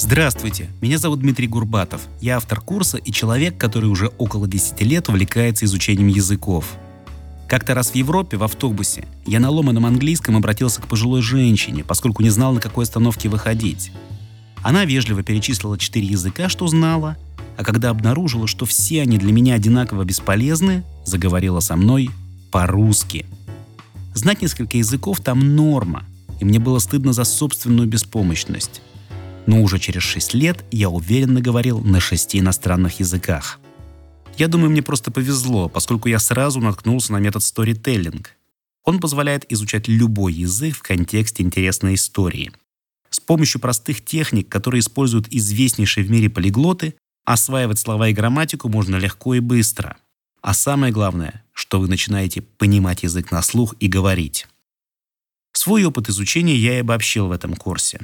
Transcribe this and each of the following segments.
Здравствуйте, меня зовут Дмитрий Гурбатов. Я автор курса и человек, который уже около 10 лет увлекается изучением языков. Как-то раз в Европе в автобусе я на ломаном английском обратился к пожилой женщине, поскольку не знал, на какой остановке выходить. Она вежливо перечислила четыре языка, что знала, а когда обнаружила, что все они для меня одинаково бесполезны, заговорила со мной по-русски. Знать несколько языков там норма, и мне было стыдно за собственную беспомощность но уже через 6 лет я уверенно говорил на шести иностранных языках. Я думаю, мне просто повезло, поскольку я сразу наткнулся на метод сторителлинг. Он позволяет изучать любой язык в контексте интересной истории. С помощью простых техник, которые используют известнейшие в мире полиглоты, осваивать слова и грамматику можно легко и быстро. А самое главное, что вы начинаете понимать язык на слух и говорить. Свой опыт изучения я и обобщил в этом курсе.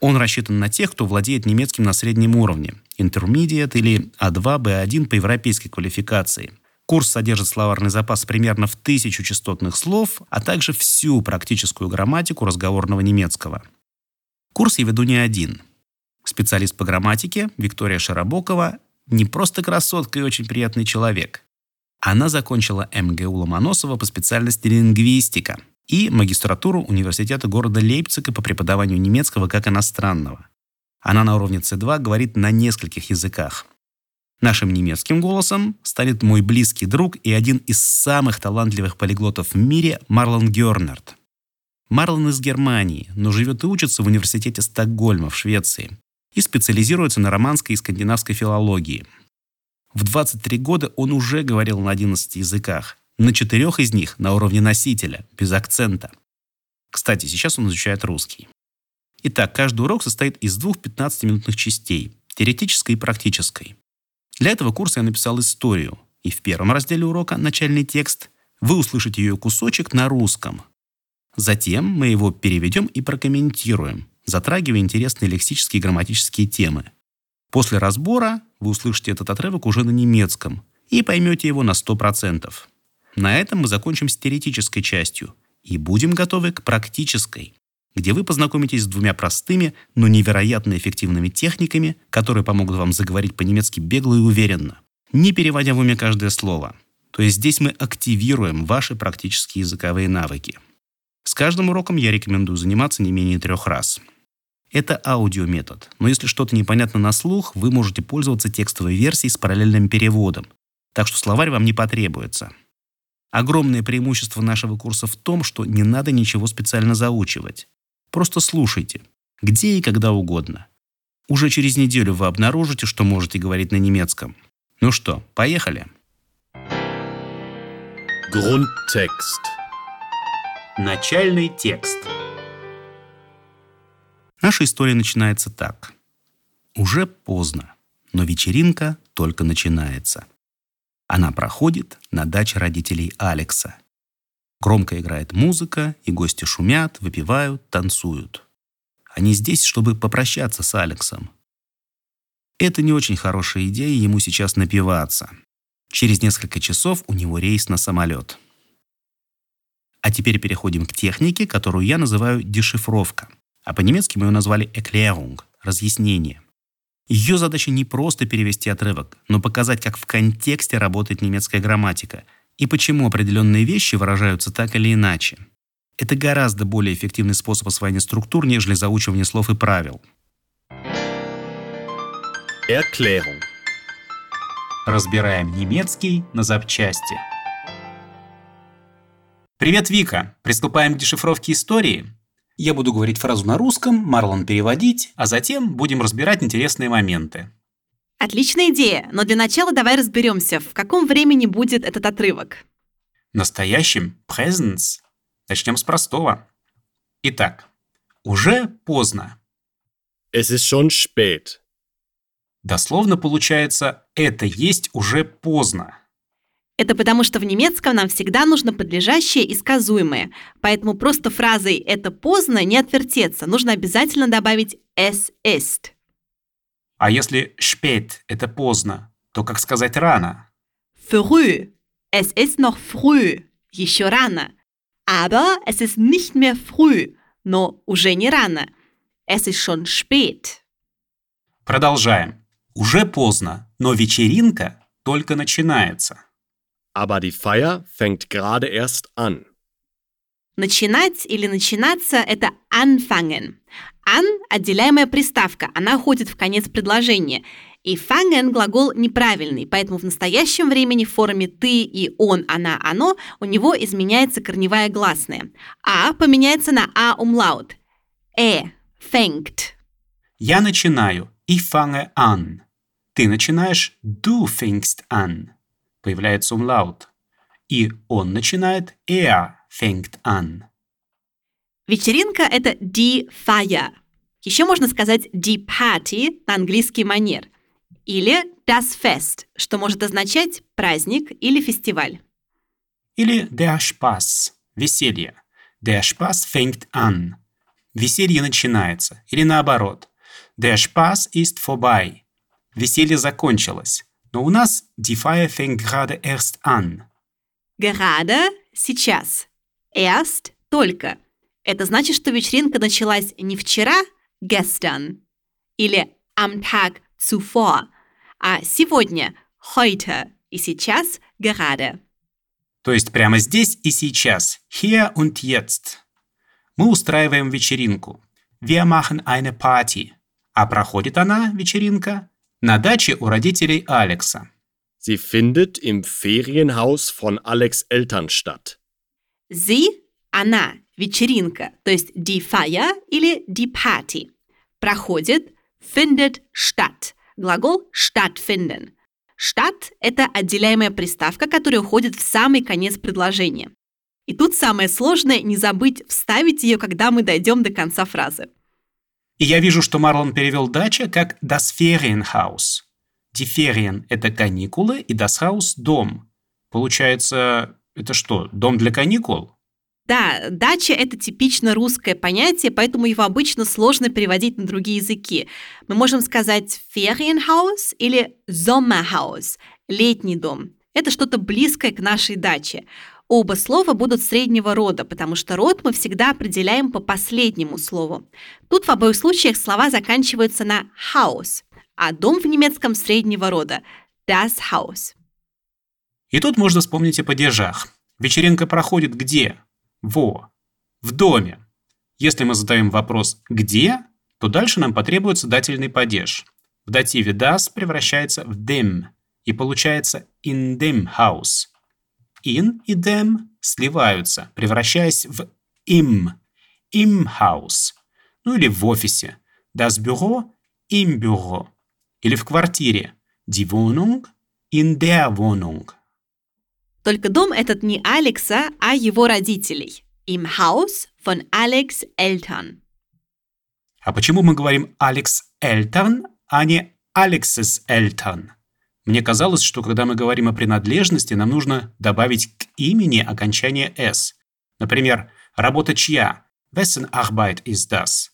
Он рассчитан на тех, кто владеет немецким на среднем уровне, intermediate или А2, Б1 по европейской квалификации. Курс содержит словарный запас примерно в тысячу частотных слов, а также всю практическую грамматику разговорного немецкого. Курс я веду не один. Специалист по грамматике Виктория Широбокова не просто красотка и очень приятный человек. Она закончила МГУ Ломоносова по специальности лингвистика – и магистратуру университета города Лейпцига по преподаванию немецкого как иностранного. Она на уровне C2 говорит на нескольких языках. Нашим немецким голосом станет мой близкий друг и один из самых талантливых полиглотов в мире Марлон Гернерт. Марлон из Германии, но живет и учится в университете Стокгольма в Швеции и специализируется на романской и скандинавской филологии. В 23 года он уже говорил на 11 языках, на четырех из них на уровне носителя, без акцента. Кстати, сейчас он изучает русский. Итак, каждый урок состоит из двух 15-минутных частей – теоретической и практической. Для этого курса я написал историю, и в первом разделе урока «Начальный текст» вы услышите ее кусочек на русском. Затем мы его переведем и прокомментируем, затрагивая интересные лексические и грамматические темы. После разбора вы услышите этот отрывок уже на немецком и поймете его на 100%. На этом мы закончим с теоретической частью и будем готовы к практической, где вы познакомитесь с двумя простыми, но невероятно эффективными техниками, которые помогут вам заговорить по-немецки бегло и уверенно, не переводя в уме каждое слово. То есть здесь мы активируем ваши практические языковые навыки. С каждым уроком я рекомендую заниматься не менее трех раз. Это аудиометод, но если что-то непонятно на слух, вы можете пользоваться текстовой версией с параллельным переводом, так что словарь вам не потребуется – Огромное преимущество нашего курса в том, что не надо ничего специально заучивать. Просто слушайте, где и когда угодно. Уже через неделю вы обнаружите, что можете говорить на немецком. Ну что, поехали? Grundtext. Начальный текст. Наша история начинается так. Уже поздно, но вечеринка только начинается – она проходит на даче родителей Алекса. Громко играет музыка, и гости шумят, выпивают, танцуют. Они здесь, чтобы попрощаться с Алексом. Это не очень хорошая идея ему сейчас напиваться. Через несколько часов у него рейс на самолет. А теперь переходим к технике, которую я называю дешифровка. А по-немецки мы ее назвали «Erklärung» – разъяснение. Ее задача не просто перевести отрывок, но показать, как в контексте работает немецкая грамматика и почему определенные вещи выражаются так или иначе. Это гораздо более эффективный способ освоения структур, нежели заучивание слов и правил. Erklärung. Разбираем немецкий на запчасти. Привет, Вика! Приступаем к дешифровке истории? Я буду говорить фразу на русском, Марлон переводить, а затем будем разбирать интересные моменты. Отличная идея, но для начала давай разберемся, в каком времени будет этот отрывок. Настоящим presence. Начнем с простого. Итак, уже поздно. Es ist schon spät. Дословно получается «это есть уже поздно». Это потому, что в немецком нам всегда нужно подлежащее и сказуемое. Поэтому просто фразой «это поздно» не отвертеться. Нужно обязательно добавить «es ist». А если spät – это поздно, то как сказать рано? Früh. Es ist noch früh. Еще рано. Aber es ist nicht mehr früh. Но уже не рано. Es ist schon spät. Продолжаем. Уже поздно, но вечеринка только начинается. Aber die Feier fängt gerade erst an. Начинать или начинаться – это anfangen. An – отделяемая приставка, она уходит в конец предложения. И fangen – глагол неправильный, поэтому в настоящем времени в форме ты и он, она, оно у него изменяется корневая гласная. А поменяется на а умлаут. Э – fängt. Я начинаю. Ich fange an. Ты начинаешь. Du fängst an. Появляется умлаут. И он начинает. Er fängt an. Вечеринка – это die Feier. Еще можно сказать die Party на английский манер. Или das Fest, что может означать праздник или фестиваль. Или der Spaß. Веселье. Der Spaß fängt an. Веселье начинается. Или наоборот. Der Spaß ist vorbei. Веселье закончилось. Но у нас die Feier fängt gerade erst an. Gerade – сейчас. Erst – только. Это значит, что вечеринка началась не вчера, gestern, или am Tag zuvor, а сегодня, heute, и сейчас, gerade. То есть прямо здесь и сейчас. Hier und jetzt. Мы устраиваем вечеринку. Wir machen eine Party. А проходит она, вечеринка, на даче у родителей Алекса. Sie findet im Ferienhaus von Alex Eltern statt. Sie – она, вечеринка, то есть die Feier или die Party. Проходит, findet statt. Глагол stattfinden. Statt – это отделяемая приставка, которая уходит в самый конец предложения. И тут самое сложное – не забыть вставить ее, когда мы дойдем до конца фразы. И я вижу, что Марлон перевел дача как das Ferienhaus. Ferien – это каникулы, и das Haus – дом. Получается, это что, дом для каникул? Да, дача – это типично русское понятие, поэтому его обычно сложно переводить на другие языки. Мы можем сказать Ferienhaus или Sommerhaus – летний дом. Это что-то близкое к нашей даче. Оба слова будут среднего рода, потому что род мы всегда определяем по последнему слову. Тут в обоих случаях слова заканчиваются на Haus, а дом в немецком среднего рода – das Haus. И тут можно вспомнить о падежах. Вечеринка проходит где? Во. В доме. Если мы задаем вопрос «где?», то дальше нам потребуется дательный падеж. В дативе das превращается в dem, и получается in dem house. In и dem сливаются, превращаясь в im, im house. Ну или в офисе. Das Büro im Büro. Или в квартире. Die Wohnung in der Wohnung. Только дом этот не Алекса, а его родителей. Im Haus von Alex Eltern. А почему мы говорим Алекс Эльтон, а не Алексис Эльтон? Мне казалось, что когда мы говорим о принадлежности, нам нужно добавить к имени окончание «с». Например, работа чья? Wessen Arbeit ist das?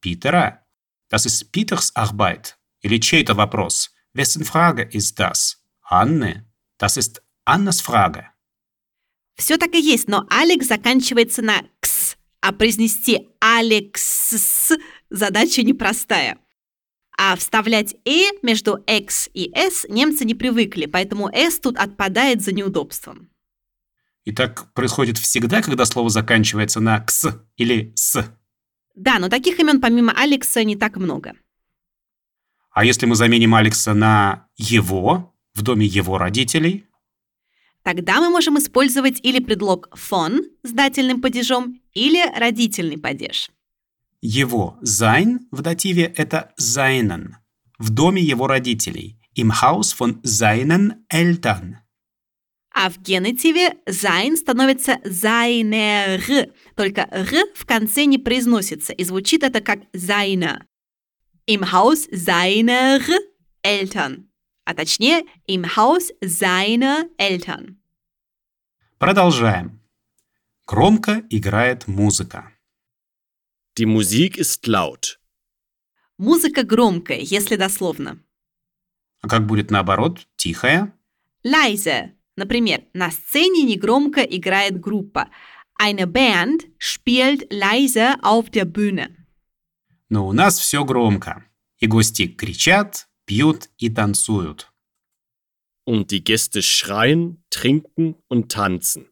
Питера? Das ist Peters Arbeit. Или чей-то вопрос? Wessen Frage ist das? Анны? Das ist Аннас Frage. Все так и есть, но Алекс заканчивается на «кс», а произнести «алекс» задача непростая. А вставлять «э» между «x» и «s» немцы не привыкли, поэтому «s» тут отпадает за неудобством. И так происходит всегда, когда слово заканчивается на «кс» или «с». Да, но таких имен помимо Алекса не так много. А если мы заменим Алекса на «его» в доме его родителей? Тогда мы можем использовать или предлог «von» с дательным падежом, или родительный падеж. Его «sein» в дативе – это «seinen» в доме его родителей, im Haus von seinen Eltern. А в генетиве sein становится seiner, только р в конце не произносится, и звучит это как seiner. Im Haus seiner Eltern. А точнее, im Haus seiner Eltern. Продолжаем. Громко играет музыка. Die Musik ist laut. Музыка громкая, если дословно. А как будет наоборот? Тихая? Leise. Например, на сцене негромко играет группа. Eine Band spielt leise auf der Bühne. Но у нас все громко. И гости кричат, пьют и танцуют. Und die Gäste schreien, trinken und tanzen.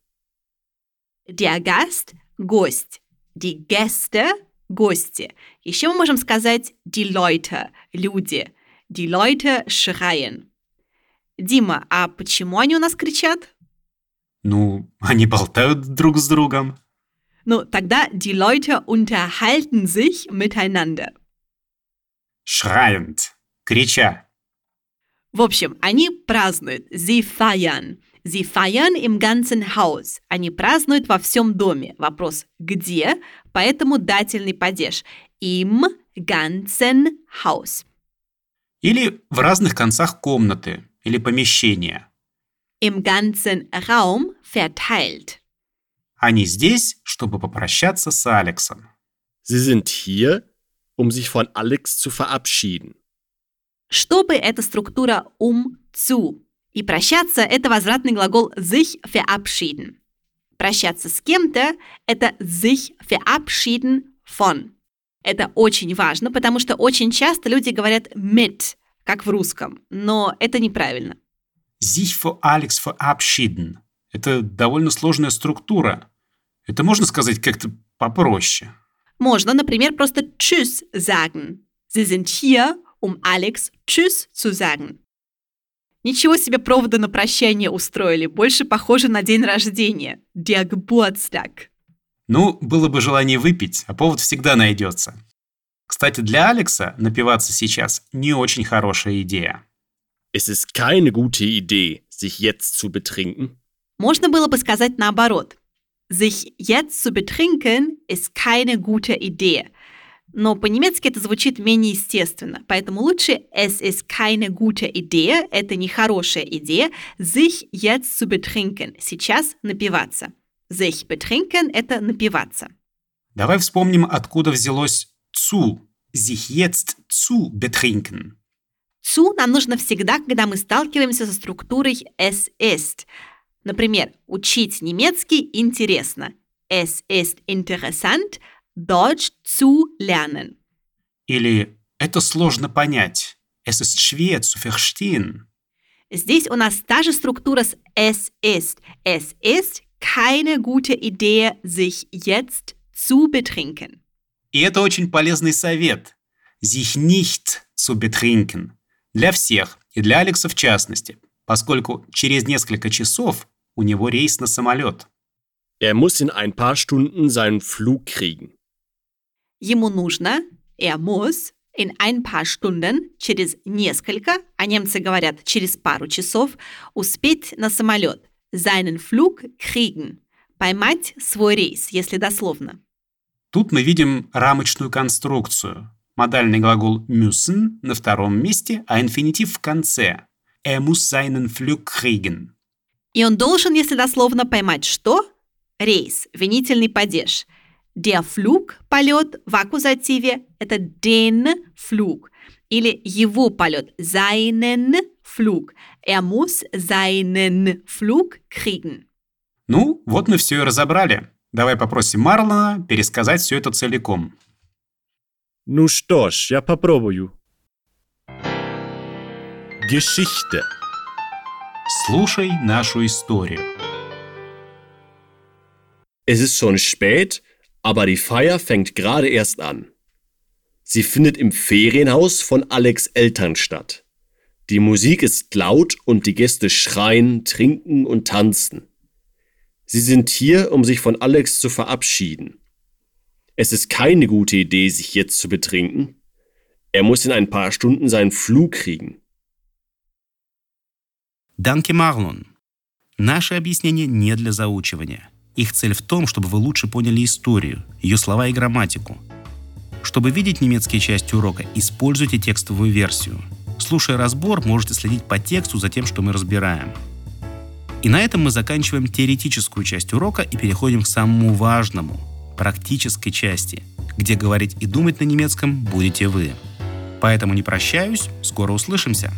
Der Gast – гость. Die Gäste – гости. Еще мы можем сказать die Leute – люди. Die Leute schreien. Дима, а почему они у нас кричат? Ну, они болтают друг с другом. Ну, тогда die Leute unterhalten sich miteinander. Schreiend. Крича. В общем, они празднуют. Sie feiern. Sie feiern im ganzen Haus. Они празднуют во всем доме. Вопрос «где?», поэтому дательный падеж. Im ganzen Haus. Или в разных концах комнаты или помещения. Im ganzen Raum verteilt. Они здесь, чтобы попрощаться с Алексом. Sie sind hier, um sich von Alex zu verabschieden. Чтобы это структура um zu. И прощаться – это возвратный глагол sich verabschieden. Прощаться с кем-то – это sich verabschieden von. Это очень важно, потому что очень часто люди говорят mit, как в русском, но это неправильно. Sich für Alex verabschieden. Это довольно сложная структура. Это можно сказать как-то попроще. Можно, например, просто tschüss sagen. Sie sind hier, um Alex tschüss zu sagen. Ничего себе провода на прощание устроили. Больше похоже на день рождения. Geburtstag. Ну, было бы желание выпить, а повод всегда найдется. Кстати, для Алекса напиваться сейчас не очень хорошая идея. Es ist keine gute Idee, sich jetzt zu betrinken. Можно было бы сказать наоборот. Sich jetzt zu betrinken ist keine gute Idee. Но по-немецки это звучит менее естественно, поэтому лучше es ist keine gute Idee, это нехорошая идея, sich jetzt zu betrinken, сейчас напиваться. Sich betrinken – это напиваться. Давай вспомним, откуда взялось zu, sich jetzt zu betrinken. Zu нам нужно всегда, когда мы сталкиваемся со структурой es ist. Например, учить немецкий интересно. Es ist interessant, Deutsch zu lernen. Или это сложно понять. Es ist schwer zu verstehen. Здесь у нас та же структура с es ist. Es ist keine gute Idee, sich jetzt zu betrinken. И это очень полезный совет. Sich nicht zu betrinken. Для всех, и для Алекса в частности, поскольку через несколько часов у него рейс на самолет. Er muss in ein paar Stunden seinen Flug kriegen. Ему нужно, er muss, in ein paar Stunden, через несколько, а немцы говорят через пару часов, успеть на самолет, seinen Flug kriegen, поймать свой рейс, если дословно. Тут мы видим рамочную конструкцию. Модальный глагол müssen на втором месте, а инфинитив в конце. Er muss seinen Flug kriegen. И он должен, если дословно, поймать что? Рейс, винительный падеж. Der Flug, полет, в аккузативе – это den Flug. Или его полет – seinen Flug. Er muss seinen Flug kriegen. Ну, вот мы все и разобрали. Давай попросим Марлона пересказать все это целиком. Ну что ж, я попробую. Geschichte. Слушай нашу историю. Es ist schon spät, aber die Feier fängt gerade erst an. Sie findet im Ferienhaus von Alex Eltern statt. Die Musik ist laut und die Gäste schreien, trinken und tanzen. Sie sind hier, um sich von Alex zu verabschieden. Es ist keine gute Idee, sich jetzt zu betrinken. Er muss in ein paar Stunden seinen Flug kriegen. Данки Марлон. Наши объяснения не для заучивания. Их цель в том, чтобы вы лучше поняли историю, ее слова и грамматику. Чтобы видеть немецкие части урока, используйте текстовую версию. Слушая разбор, можете следить по тексту за тем, что мы разбираем. И на этом мы заканчиваем теоретическую часть урока и переходим к самому важному – практической части, где говорить и думать на немецком будете вы. Поэтому не прощаюсь, скоро услышимся.